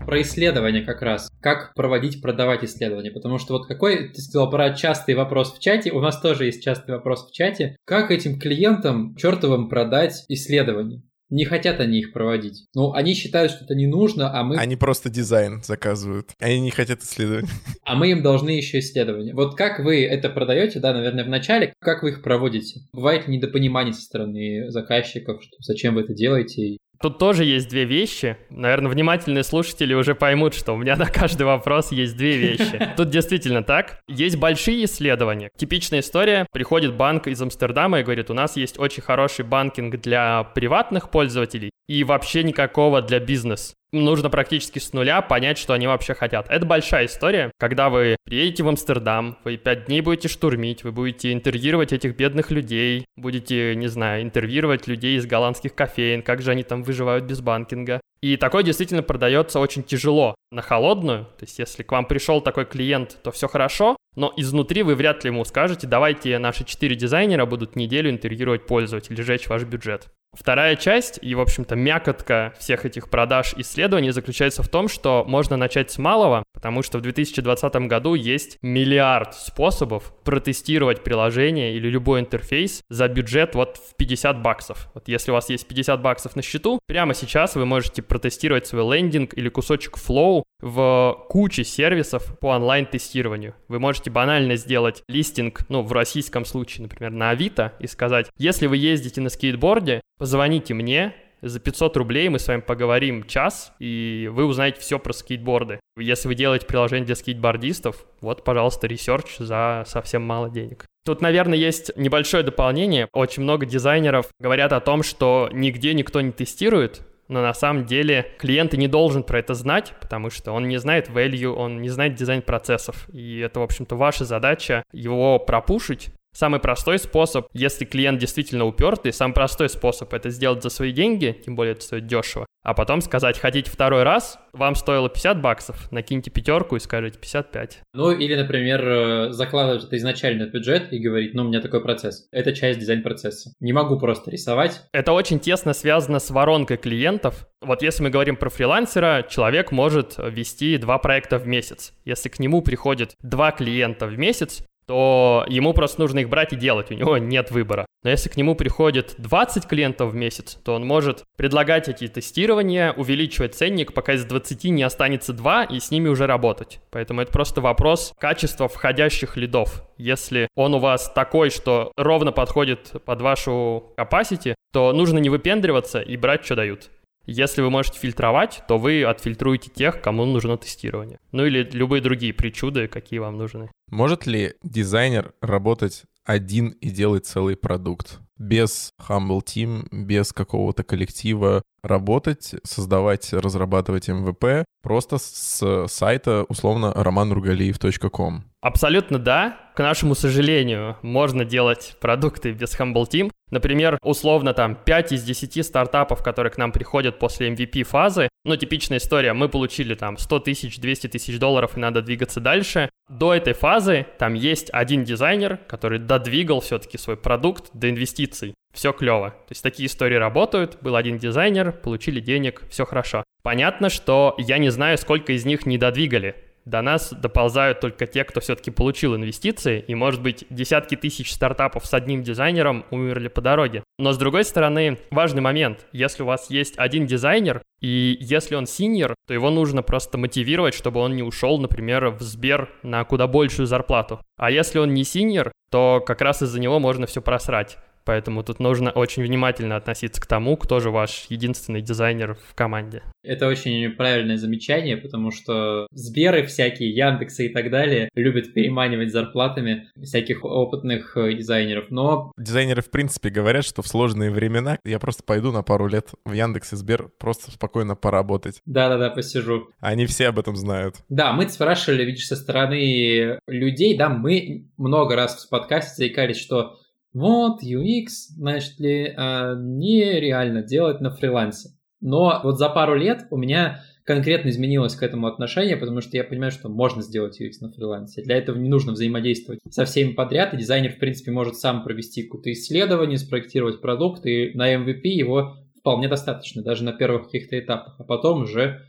Про исследования как раз. Как проводить, продавать исследования. Потому что вот какой, ты сказал про частый вопрос в чате, у нас тоже есть частый вопрос в чате. Как этим клиентам чертовым продать исследования? Не хотят они их проводить. Ну, они считают, что это не нужно, а мы... Они просто дизайн заказывают. Они не хотят исследовать. А мы им должны еще исследования. Вот как вы это продаете, да, наверное, в начале, как вы их проводите? Бывает недопонимание со стороны заказчиков, что зачем вы это делаете, Тут тоже есть две вещи. Наверное, внимательные слушатели уже поймут, что у меня на каждый вопрос есть две вещи. Тут действительно так. Есть большие исследования. Типичная история. Приходит банк из Амстердама и говорит, у нас есть очень хороший банкинг для приватных пользователей и вообще никакого для бизнес нужно практически с нуля понять, что они вообще хотят. Это большая история, когда вы приедете в Амстердам, вы пять дней будете штурмить, вы будете интервьюировать этих бедных людей, будете, не знаю, интервьюировать людей из голландских кофеин, как же они там выживают без банкинга. И такое действительно продается очень тяжело на холодную. То есть, если к вам пришел такой клиент, то все хорошо, но изнутри вы вряд ли ему скажете, давайте наши четыре дизайнера будут неделю интервьюировать пользователей, сжечь ваш бюджет. Вторая часть и, в общем-то, мякотка всех этих продаж исследований заключается в том, что можно начать с малого, потому что в 2020 году есть миллиард способов протестировать приложение или любой интерфейс за бюджет вот в 50 баксов. Вот если у вас есть 50 баксов на счету, прямо сейчас вы можете протестировать свой лендинг или кусочек флоу в куче сервисов по онлайн-тестированию. Вы можете банально сделать листинг, ну, в российском случае, например, на Авито и сказать, если вы ездите на скейтборде, позвоните мне, за 500 рублей мы с вами поговорим час, и вы узнаете все про скейтборды. Если вы делаете приложение для скейтбордистов, вот, пожалуйста, research за совсем мало денег. Тут, наверное, есть небольшое дополнение. Очень много дизайнеров говорят о том, что нигде никто не тестирует, но на самом деле клиент не должен про это знать, потому что он не знает value, он не знает дизайн процессов. И это, в общем-то, ваша задача его пропушить, Самый простой способ, если клиент действительно упертый, самый простой способ это сделать за свои деньги, тем более это стоит дешево, а потом сказать, хотите второй раз, вам стоило 50 баксов, накиньте пятерку и скажите 55. Ну или, например, э, закладывать это изначально в бюджет и говорить, ну у меня такой процесс, это часть дизайн-процесса. Не могу просто рисовать. Это очень тесно связано с воронкой клиентов. Вот если мы говорим про фрилансера, человек может вести два проекта в месяц. Если к нему приходит два клиента в месяц, то ему просто нужно их брать и делать, у него нет выбора. Но если к нему приходит 20 клиентов в месяц, то он может предлагать эти тестирования, увеличивать ценник, пока из 20 не останется 2, и с ними уже работать. Поэтому это просто вопрос качества входящих лидов. Если он у вас такой, что ровно подходит под вашу capacity, то нужно не выпендриваться и брать, что дают. Если вы можете фильтровать, то вы отфильтруете тех, кому нужно тестирование. Ну или любые другие причуды, какие вам нужны. Может ли дизайнер работать один и делать целый продукт? Без Humble Team, без какого-то коллектива, работать, создавать, разрабатывать MVP просто с сайта условно romanruгалиев.com. Абсолютно да. К нашему сожалению, можно делать продукты без Humble Team. Например, условно там 5 из 10 стартапов, которые к нам приходят после MVP фазы, ну, типичная история, мы получили там 100 тысяч, 200 тысяч долларов и надо двигаться дальше. До этой фазы там есть один дизайнер, который додвигал все-таки свой продукт до инвестиций. Все клево. То есть такие истории работают. Был один дизайнер, получили денег, все хорошо. Понятно, что я не знаю, сколько из них не додвигали до нас доползают только те, кто все-таки получил инвестиции, и, может быть, десятки тысяч стартапов с одним дизайнером умерли по дороге. Но, с другой стороны, важный момент. Если у вас есть один дизайнер, и если он синьор, то его нужно просто мотивировать, чтобы он не ушел, например, в Сбер на куда большую зарплату. А если он не синьор, то как раз из-за него можно все просрать. Поэтому тут нужно очень внимательно относиться к тому, кто же ваш единственный дизайнер в команде. Это очень правильное замечание, потому что Сберы всякие, Яндексы и так далее любят переманивать зарплатами всяких опытных э, дизайнеров, но... Дизайнеры в принципе говорят, что в сложные времена я просто пойду на пару лет в Яндекс и Сбер просто спокойно поработать. Да-да-да, посижу. Они все об этом знают. Да, мы спрашивали, видишь, со стороны людей, да, мы много раз в подкасте заикались, что вот UX, значит ли, а, нереально делать на фрилансе. Но вот за пару лет у меня конкретно изменилось к этому отношение, потому что я понимаю, что можно сделать UX на фрилансе. Для этого не нужно взаимодействовать со всеми подряд, и дизайнер, в принципе, может сам провести какое-то исследование, спроектировать продукт, и на MVP его вполне достаточно, даже на первых каких-то этапах, а потом уже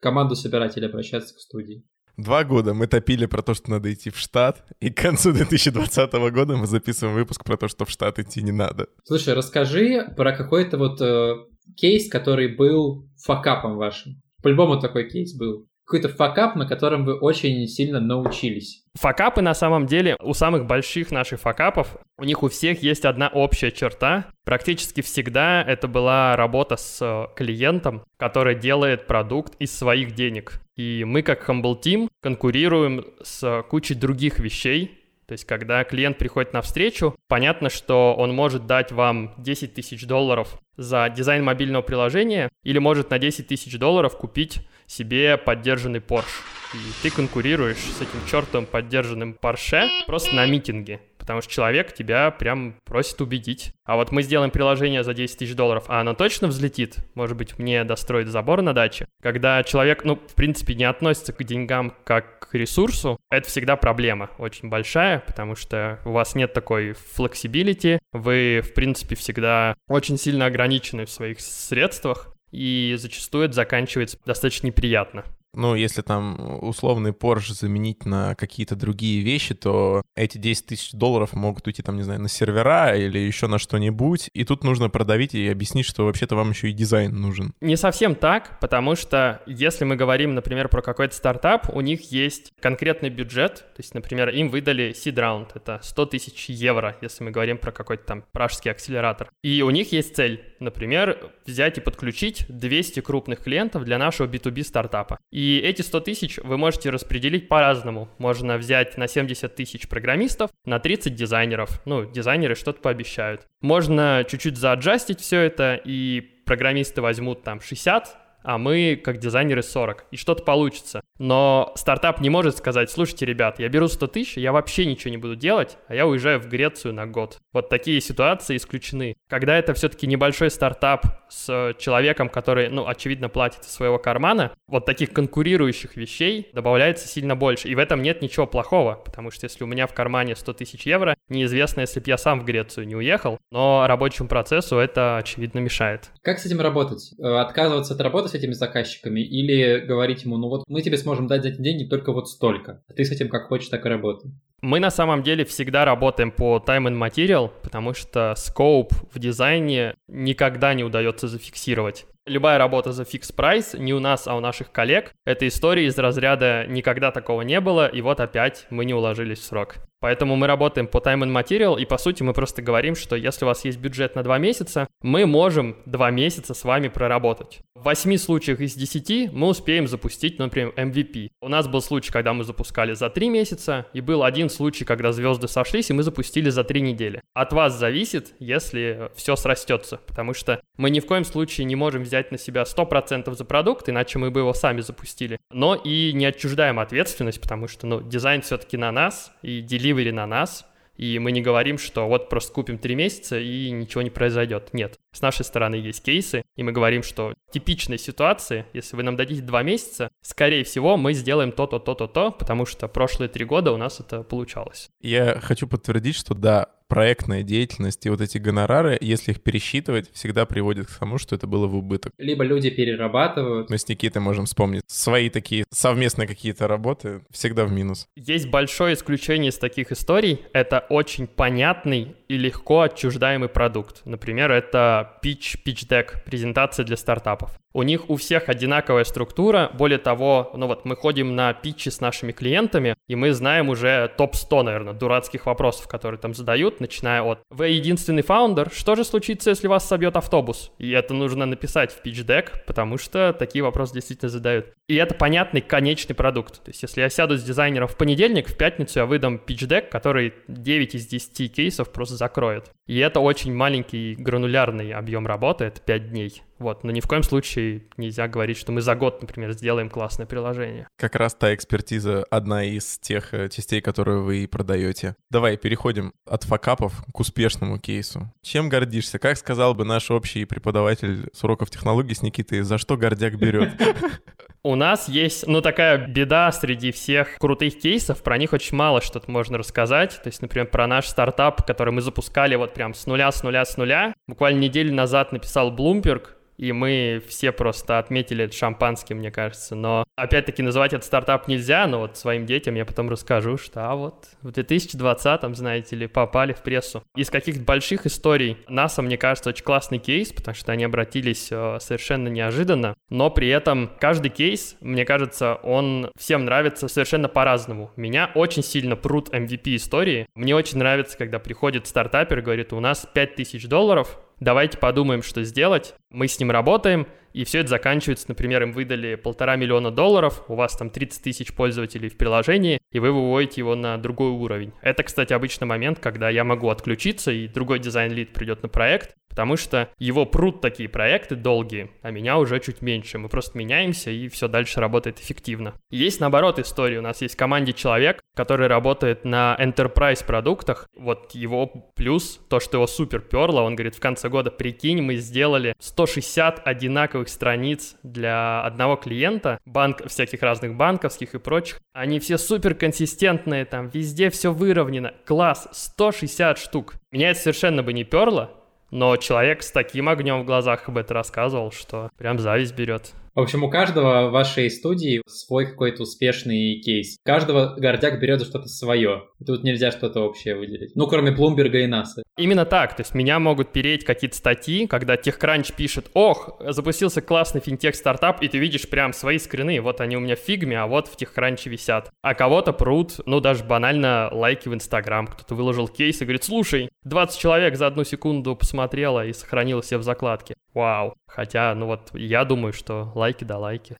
команду собирать или обращаться к студии. Два года мы топили про то, что надо идти в штат, и к концу 2020 года мы записываем выпуск про то, что в штат идти не надо. Слушай, расскажи про какой-то вот э, кейс, который был факапом вашим. По-любому такой кейс был какой-то факап, на котором вы очень сильно научились? Факапы на самом деле у самых больших наших факапов, у них у всех есть одна общая черта. Практически всегда это была работа с э, клиентом, который делает продукт из своих денег. И мы как Humble Team конкурируем с кучей других вещей, то есть, когда клиент приходит на встречу, понятно, что он может дать вам 10 тысяч долларов за дизайн мобильного приложения или может на 10 тысяч долларов купить себе поддержанный Porsche. И ты конкурируешь с этим чертом поддержанным Porsche просто на митинге потому что человек тебя прям просит убедить. А вот мы сделаем приложение за 10 тысяч долларов, а оно точно взлетит? Может быть, мне достроить забор на даче? Когда человек, ну, в принципе, не относится к деньгам как к ресурсу, это всегда проблема очень большая, потому что у вас нет такой flexibility, вы, в принципе, всегда очень сильно ограничены в своих средствах, и зачастую это заканчивается достаточно неприятно. Ну, если там условный Porsche заменить на какие-то другие вещи, то эти 10 тысяч долларов могут уйти там, не знаю, на сервера или еще на что-нибудь, и тут нужно продавить и объяснить, что вообще-то вам еще и дизайн нужен. Не совсем так, потому что если мы говорим, например, про какой-то стартап, у них есть конкретный бюджет, то есть, например, им выдали seed round, это 100 тысяч евро, если мы говорим про какой-то там пражский акселератор. И у них есть цель, например, взять и подключить 200 крупных клиентов для нашего B2B стартапа. Эти 100 тысяч вы можете распределить по-разному. Можно взять на 70 тысяч программистов, на 30 дизайнеров. Ну, дизайнеры что-то пообещают. Можно чуть-чуть зааджастить все это, и программисты возьмут там 60, а мы, как дизайнеры, 40, и что-то получится. Но стартап не может сказать, слушайте, ребят, я беру 100 тысяч, я вообще ничего не буду делать, а я уезжаю в Грецию на год. Вот такие ситуации исключены. Когда это все-таки небольшой стартап с человеком, который, ну, очевидно, платит из своего кармана, вот таких конкурирующих вещей добавляется сильно больше. И в этом нет ничего плохого, потому что если у меня в кармане 100 тысяч евро, неизвестно, если бы я сам в Грецию не уехал, но рабочему процессу это, очевидно, мешает. Как с этим работать? Э, отказываться от работы с этими заказчиками или говорить ему, ну вот мы тебе сможем дать за эти деньги только вот столько, а ты с этим как хочешь, так и работай? Мы на самом деле всегда работаем по time and material, потому что скоуп в дизайне никогда не удается зафиксировать. Любая работа за фикс прайс, не у нас, а у наших коллег, это история из разряда «никогда такого не было, и вот опять мы не уложились в срок». Поэтому мы работаем по time and material, и по сути мы просто говорим, что если у вас есть бюджет на два месяца, мы можем два месяца с вами проработать. В восьми случаях из десяти мы успеем запустить, например, MVP. У нас был случай, когда мы запускали за три месяца, и был один случай, когда звезды сошлись, и мы запустили за три недели. От вас зависит, если все срастется, потому что мы ни в коем случае не можем взять на себя 100% за продукт, иначе мы бы его сами запустили. Но и не отчуждаем ответственность, потому что ну, дизайн все-таки на нас, и деливери на нас, и мы не говорим, что вот просто купим три месяца и ничего не произойдет. Нет. С нашей стороны есть кейсы, и мы говорим, что типичной ситуации, если вы нам дадите два месяца, скорее всего, мы сделаем то-то, то-то, то, потому что прошлые три года у нас это получалось. Я хочу подтвердить, что да, проектная деятельность и вот эти гонорары, если их пересчитывать, всегда приводит к тому, что это было в убыток. Либо люди перерабатывают. Мы с Никитой можем вспомнить свои такие совместные какие-то работы, всегда в минус. Есть большое исключение из таких историй. Это очень понятный и легко отчуждаемый продукт. Например, это pitch, pitch deck, презентация для стартапов. У них у всех одинаковая структура. Более того, ну вот мы ходим на питчи с нашими клиентами, и мы знаем уже топ-100, наверное, дурацких вопросов, которые там задают, начиная от «Вы единственный фаундер, что же случится, если вас собьет автобус?» И это нужно написать в питч-дек, потому что такие вопросы действительно задают. И это понятный конечный продукт. То есть если я сяду с дизайнером в понедельник, в пятницу я выдам питч-дек, который 9 из 10 кейсов просто закроет. И это очень маленький гранулярный объем работы, это 5 дней. Вот, но ни в коем случае нельзя говорить, что мы за год, например, сделаем классное приложение. Как раз та экспертиза одна из тех э, частей, которые вы продаете. Давай переходим от факапов к успешному кейсу. Чем гордишься? Как сказал бы наш общий преподаватель с уроков технологий с Никитой, за что гордяк берет? У нас есть, ну, такая беда среди всех крутых кейсов, про них очень мало что-то можно рассказать. То есть, например, про наш стартап, который мы запускали вот прям с нуля, с нуля, с нуля. Буквально неделю назад написал Bloomberg, и мы все просто отметили это шампанским, мне кажется. Но, опять-таки, называть это стартап нельзя, но вот своим детям я потом расскажу, что а вот в 2020-м, знаете ли, попали в прессу. Из каких-то больших историй НАСА, мне кажется, очень классный кейс, потому что они обратились э, совершенно неожиданно, но при этом каждый кейс, мне кажется, он всем нравится совершенно по-разному. Меня очень сильно прут MVP истории. Мне очень нравится, когда приходит стартапер и говорит, у нас 5000 долларов, давайте подумаем, что сделать. Мы с ним работаем, и все это заканчивается, например, им выдали полтора миллиона долларов, у вас там 30 тысяч пользователей в приложении, и вы выводите его на другой уровень. Это, кстати, обычный момент, когда я могу отключиться, и другой дизайн-лид придет на проект, потому что его прут такие проекты долгие, а меня уже чуть меньше. Мы просто меняемся, и все дальше работает эффективно. Есть, наоборот, история. У нас есть в команде человек, который работает на enterprise продуктах. Вот его плюс, то, что его супер перло, он говорит, в конце года, прикинь, мы сделали 160 одинаковых страниц для одного клиента, банк, всяких разных банковских и прочих. Они все супер консистентные, там везде все выровнено. Класс, 160 штук. Меня это совершенно бы не перло, но человек с таким огнем в глазах об этом рассказывал, что прям зависть берет. В общем, у каждого в вашей студии свой какой-то успешный кейс. Каждого гордяк берет что-то свое. Тут нельзя что-то общее выделить. Ну, кроме Блумберга и НАСА. Именно так. То есть меня могут переть какие-то статьи, когда TechCrunch пишет, ох, запустился классный финтех-стартап, и ты видишь прям свои скрины. Вот они у меня в фигме, а вот в TechCrunch висят. А кого-то прут, ну, даже банально лайки в Инстаграм. Кто-то выложил кейс и говорит, слушай, 20 человек за одну секунду посмотрело и сохранило себе в закладке. Вау. Хотя, ну вот, я думаю, что лайки да лайки.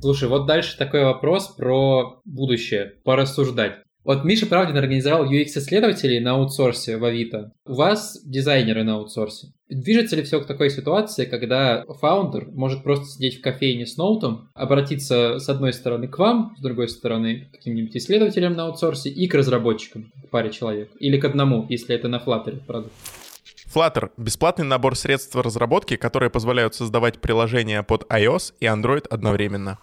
Слушай, вот дальше такой вопрос про будущее, порассуждать. Вот Миша Правдин организовал UX-исследователей на аутсорсе в Авито. У вас дизайнеры на аутсорсе. Движется ли все к такой ситуации, когда фаундер может просто сидеть в кофейне с ноутом, обратиться с одной стороны к вам, с другой стороны к каким-нибудь исследователям на аутсорсе и к разработчикам, к паре человек, или к одному, если это на Flutter продукт? Flutter — бесплатный набор средств разработки, которые позволяют создавать приложения под iOS и Android одновременно.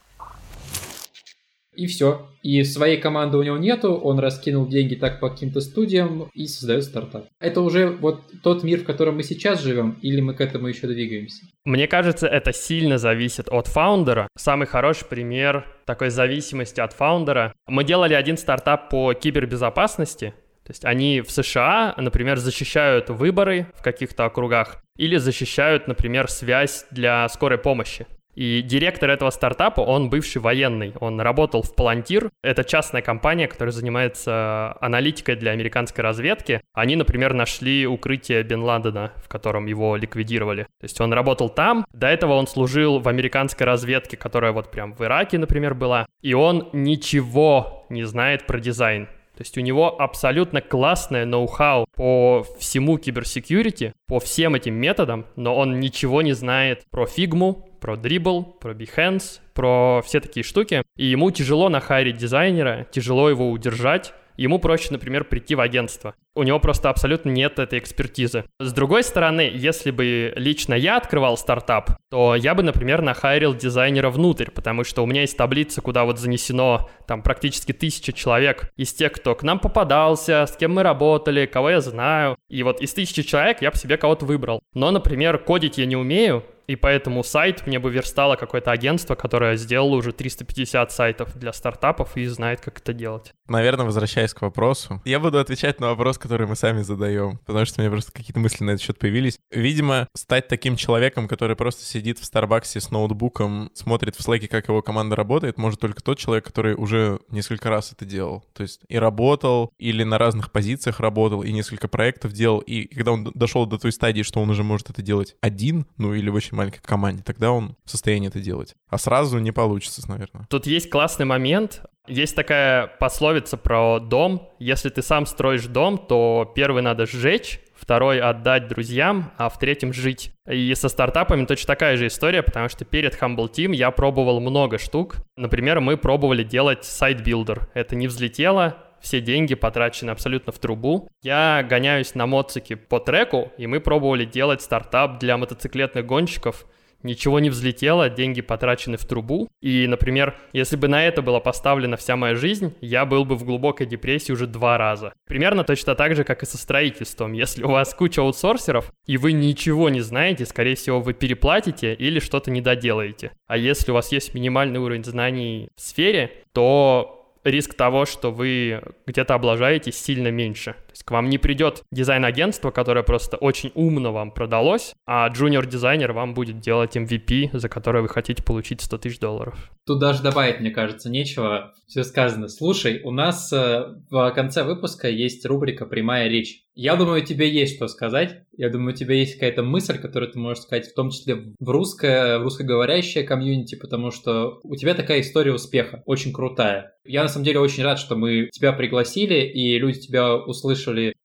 И все. И своей команды у него нету, он раскинул деньги так по каким-то студиям и создает стартап. Это уже вот тот мир, в котором мы сейчас живем, или мы к этому еще двигаемся? Мне кажется, это сильно зависит от фаундера. Самый хороший пример такой зависимости от фаундера. Мы делали один стартап по кибербезопасности, то есть они в США, например, защищают выборы в каких-то округах или защищают, например, связь для скорой помощи. И директор этого стартапа, он бывший военный. Он работал в Palantir. Это частная компания, которая занимается аналитикой для американской разведки. Они, например, нашли укрытие Бен Ладена, в котором его ликвидировали. То есть он работал там. До этого он служил в американской разведке, которая вот прям в Ираке, например, была. И он ничего не знает про дизайн. То есть у него абсолютно классное ноу-хау по всему киберсекьюрити, по всем этим методам, но он ничего не знает про фигму, про Dribble, про Behance, про все такие штуки. И ему тяжело нахайрить дизайнера, тяжело его удержать, ему проще, например, прийти в агентство. У него просто абсолютно нет этой экспертизы. С другой стороны, если бы лично я открывал стартап, то я бы, например, нахайрил дизайнера внутрь, потому что у меня есть таблица, куда вот занесено там практически тысяча человек из тех, кто к нам попадался, с кем мы работали, кого я знаю. И вот из тысячи человек я бы себе кого-то выбрал. Но, например, кодить я не умею, и поэтому сайт мне бы верстало какое-то агентство, которое сделало уже 350 сайтов для стартапов и знает, как это делать. Наверное, возвращаясь к вопросу, я буду отвечать на вопрос, который мы сами задаем, потому что у меня просто какие-то мысли на этот счет появились. Видимо, стать таким человеком, который просто сидит в Старбаксе с ноутбуком, смотрит в слэке, как его команда работает, может только тот человек, который уже несколько раз это делал. То есть и работал, или на разных позициях работал, и несколько проектов делал, и когда он дошел до той стадии, что он уже может это делать один, ну или в очень маленькой команде, тогда он в состоянии это делать. А сразу не получится, наверное. Тут есть классный момент. Есть такая пословица про дом. Если ты сам строишь дом, то первый надо сжечь, второй отдать друзьям, а в третьем жить. И со стартапами точно такая же история, потому что перед Humble Team я пробовал много штук. Например, мы пробовали делать site builder. Это не взлетело, все деньги потрачены абсолютно в трубу. Я гоняюсь на моцике по треку, и мы пробовали делать стартап для мотоциклетных гонщиков. Ничего не взлетело, деньги потрачены в трубу. И, например, если бы на это была поставлена вся моя жизнь, я был бы в глубокой депрессии уже два раза. Примерно точно так же, как и со строительством. Если у вас куча аутсорсеров, и вы ничего не знаете, скорее всего, вы переплатите или что-то не доделаете. А если у вас есть минимальный уровень знаний в сфере, то риск того, что вы где-то облажаетесь, сильно меньше. То есть к вам не придет дизайн-агентство, которое просто очень умно вам продалось, а джуниор-дизайнер вам будет делать MVP, за которое вы хотите получить 100 тысяч долларов. Тут даже добавить, мне кажется, нечего. Все сказано. Слушай, у нас э, в конце выпуска есть рубрика «Прямая речь». Я думаю, тебе есть что сказать. Я думаю, у тебя есть какая-то мысль, которую ты можешь сказать, в том числе в русское, в русскоговорящее комьюнити, потому что у тебя такая история успеха, очень крутая. Я на самом деле очень рад, что мы тебя пригласили, и люди тебя услышали,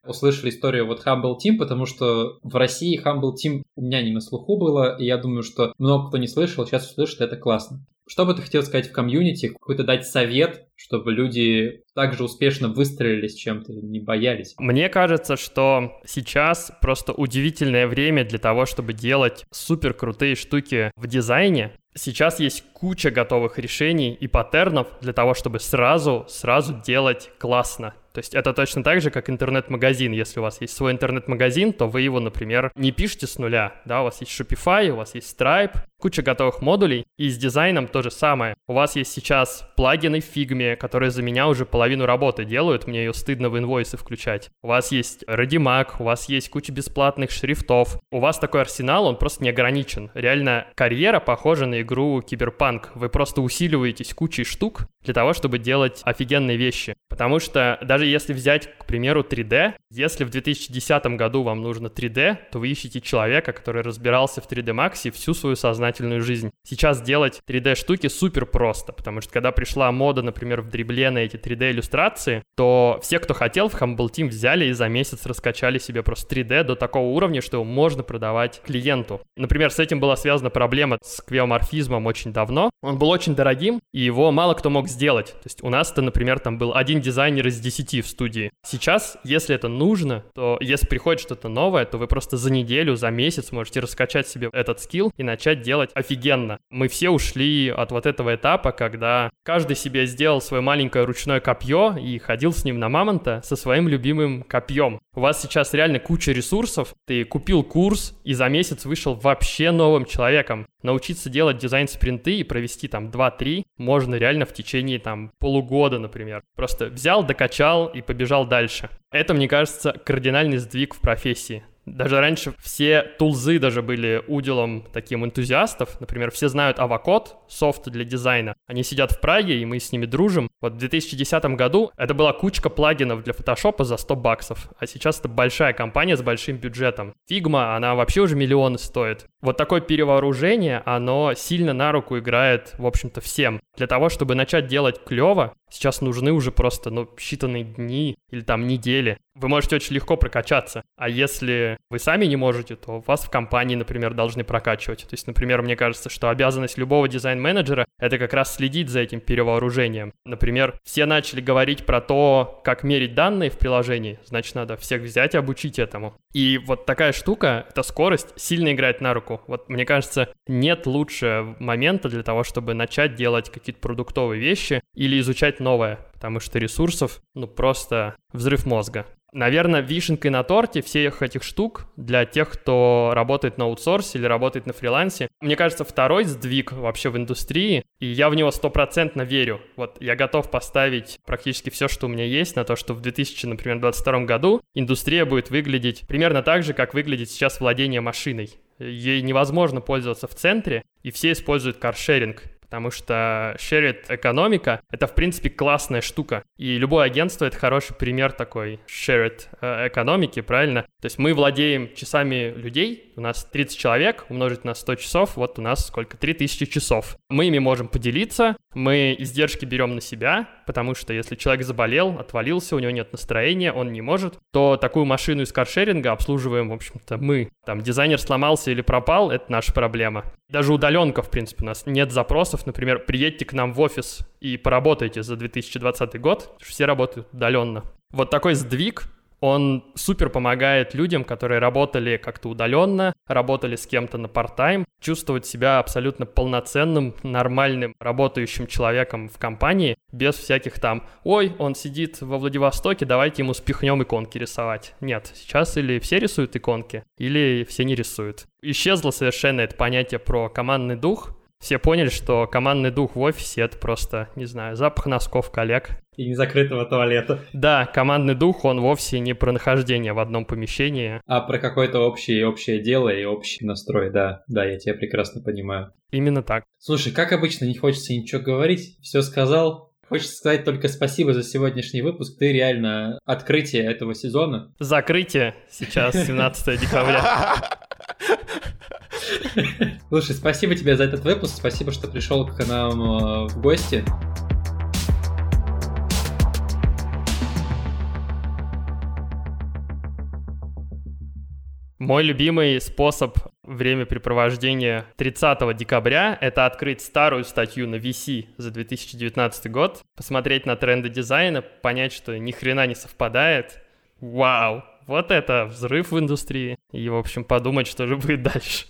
услышали историю вот Humble Team, потому что в России Humble Team у меня не на слуху было, и я думаю, что много кто не слышал, сейчас услышит, это классно. Что бы ты хотел сказать в комьюнити, какой-то дать совет, чтобы люди также успешно выстрелили с чем-то, не боялись? Мне кажется, что сейчас просто удивительное время для того, чтобы делать супер крутые штуки в дизайне. Сейчас есть куча готовых решений и паттернов для того, чтобы сразу, сразу делать классно. То есть это точно так же, как интернет-магазин. Если у вас есть свой интернет-магазин, то вы его, например, не пишете с нуля. Да, у вас есть Shopify, у вас есть Stripe, куча готовых модулей. И с дизайном то же самое. У вас есть сейчас плагины в фигме, которые за меня уже половину работы делают. Мне ее стыдно в инвойсы включать. У вас есть Readymag, у вас есть куча бесплатных шрифтов. У вас такой арсенал, он просто не ограничен. Реально, карьера похожа на игру Киберпанк. Вы просто усиливаетесь кучей штук для того, чтобы делать офигенные вещи. Потому что даже если взять, к примеру, 3D, если в 2010 году вам нужно 3D, то вы ищете человека, который разбирался в 3D Max всю свою сознательную жизнь. Сейчас делать 3D-штуки супер просто, потому что когда пришла мода, например, в дрибле на эти 3D-иллюстрации, то все, кто хотел в Humble Team, взяли и за месяц раскачали себе просто 3D до такого уровня, что его можно продавать клиенту. Например, с этим была связана проблема с квиоморфизмом очень давно. Он был очень дорогим, и его мало кто мог сделать. То есть у нас-то, например, там был один дизайнер из 10 в студии. Сейчас, если это нужно, то если приходит что-то новое, то вы просто за неделю, за месяц можете раскачать себе этот скилл и начать делать офигенно. Мы все ушли от вот этого этапа, когда каждый себе сделал свое маленькое ручное копье и ходил с ним на мамонта со своим любимым копьем. У вас сейчас реально куча ресурсов, ты купил курс и за месяц вышел вообще новым человеком. Научиться делать дизайн-спринты и провести там 2-3 можно реально в течение там полугода, например. Просто взял, докачал и побежал дальше. Это, мне кажется, кардинальный сдвиг в профессии. Даже раньше все тулзы даже были уделом таким энтузиастов. Например, все знают Avocode, софт для дизайна. Они сидят в Праге, и мы с ними дружим. Вот в 2010 году это была кучка плагинов для Photoshop за 100 баксов, а сейчас это большая компания с большим бюджетом. Figma, она вообще уже миллионы стоит. Вот такое перевооружение, оно сильно на руку играет, в общем-то, всем. Для того, чтобы начать делать клево, сейчас нужны уже просто, ну, считанные дни или там недели. Вы можете очень легко прокачаться. А если вы сами не можете, то вас в компании, например, должны прокачивать. То есть, например, мне кажется, что обязанность любого дизайн-менеджера — это как раз следить за этим перевооружением. Например, все начали говорить про то, как мерить данные в приложении, значит, надо всех взять и обучить этому. И вот такая штука, эта скорость, сильно играет на руку. Вот мне кажется, нет лучше момента для того, чтобы начать делать какие-то продуктовые вещи или изучать новое, потому что ресурсов, ну, просто взрыв мозга. Наверное, вишенкой на торте всех этих штук для тех, кто работает на аутсорсе или работает на фрилансе. Мне кажется, второй сдвиг вообще в индустрии, и я в него стопроцентно верю. Вот я готов поставить практически все, что у меня есть, на то, что в 2022 году индустрия будет выглядеть примерно так же, как выглядит сейчас владение машиной. Ей невозможно пользоваться в центре, и все используют каршеринг потому что shared экономика — это, в принципе, классная штука. И любое агентство — это хороший пример такой shared э, экономики, правильно? То есть мы владеем часами людей, у нас 30 человек, умножить на 100 часов, вот у нас сколько? 3000 часов. Мы ими можем поделиться, мы издержки берем на себя, потому что если человек заболел, отвалился, у него нет настроения, он не может, то такую машину из каршеринга обслуживаем, в общем-то, мы. Там дизайнер сломался или пропал, это наша проблема. Даже удаленка, в принципе, у нас нет запросов, например, приедьте к нам в офис и поработайте за 2020 год, все работают удаленно. Вот такой сдвиг он супер помогает людям, которые работали как-то удаленно, работали с кем-то на part-time, чувствовать себя абсолютно полноценным, нормальным, работающим человеком в компании, без всяких там «Ой, он сидит во Владивостоке, давайте ему спихнем иконки рисовать». Нет, сейчас или все рисуют иконки, или все не рисуют. Исчезло совершенно это понятие про командный дух, все поняли, что командный дух в офисе — это просто, не знаю, запах носков коллег. И незакрытого туалета. Да, командный дух, он вовсе не про нахождение в одном помещении. А про какое-то общее, общее дело и общий настрой, да. Да, я тебя прекрасно понимаю. Именно так. Слушай, как обычно, не хочется ничего говорить. Все сказал, Хочется сказать только спасибо за сегодняшний выпуск. Ты реально открытие этого сезона. Закрытие сейчас, 17 декабря. Слушай, спасибо тебе за этот выпуск, спасибо, что пришел к нам э, в гости. Мой любимый способ времяпрепровождения 30 декабря — это открыть старую статью на VC за 2019 год, посмотреть на тренды дизайна, понять, что ни хрена не совпадает. Вау! Вот это взрыв в индустрии. И, в общем, подумать, что же будет дальше.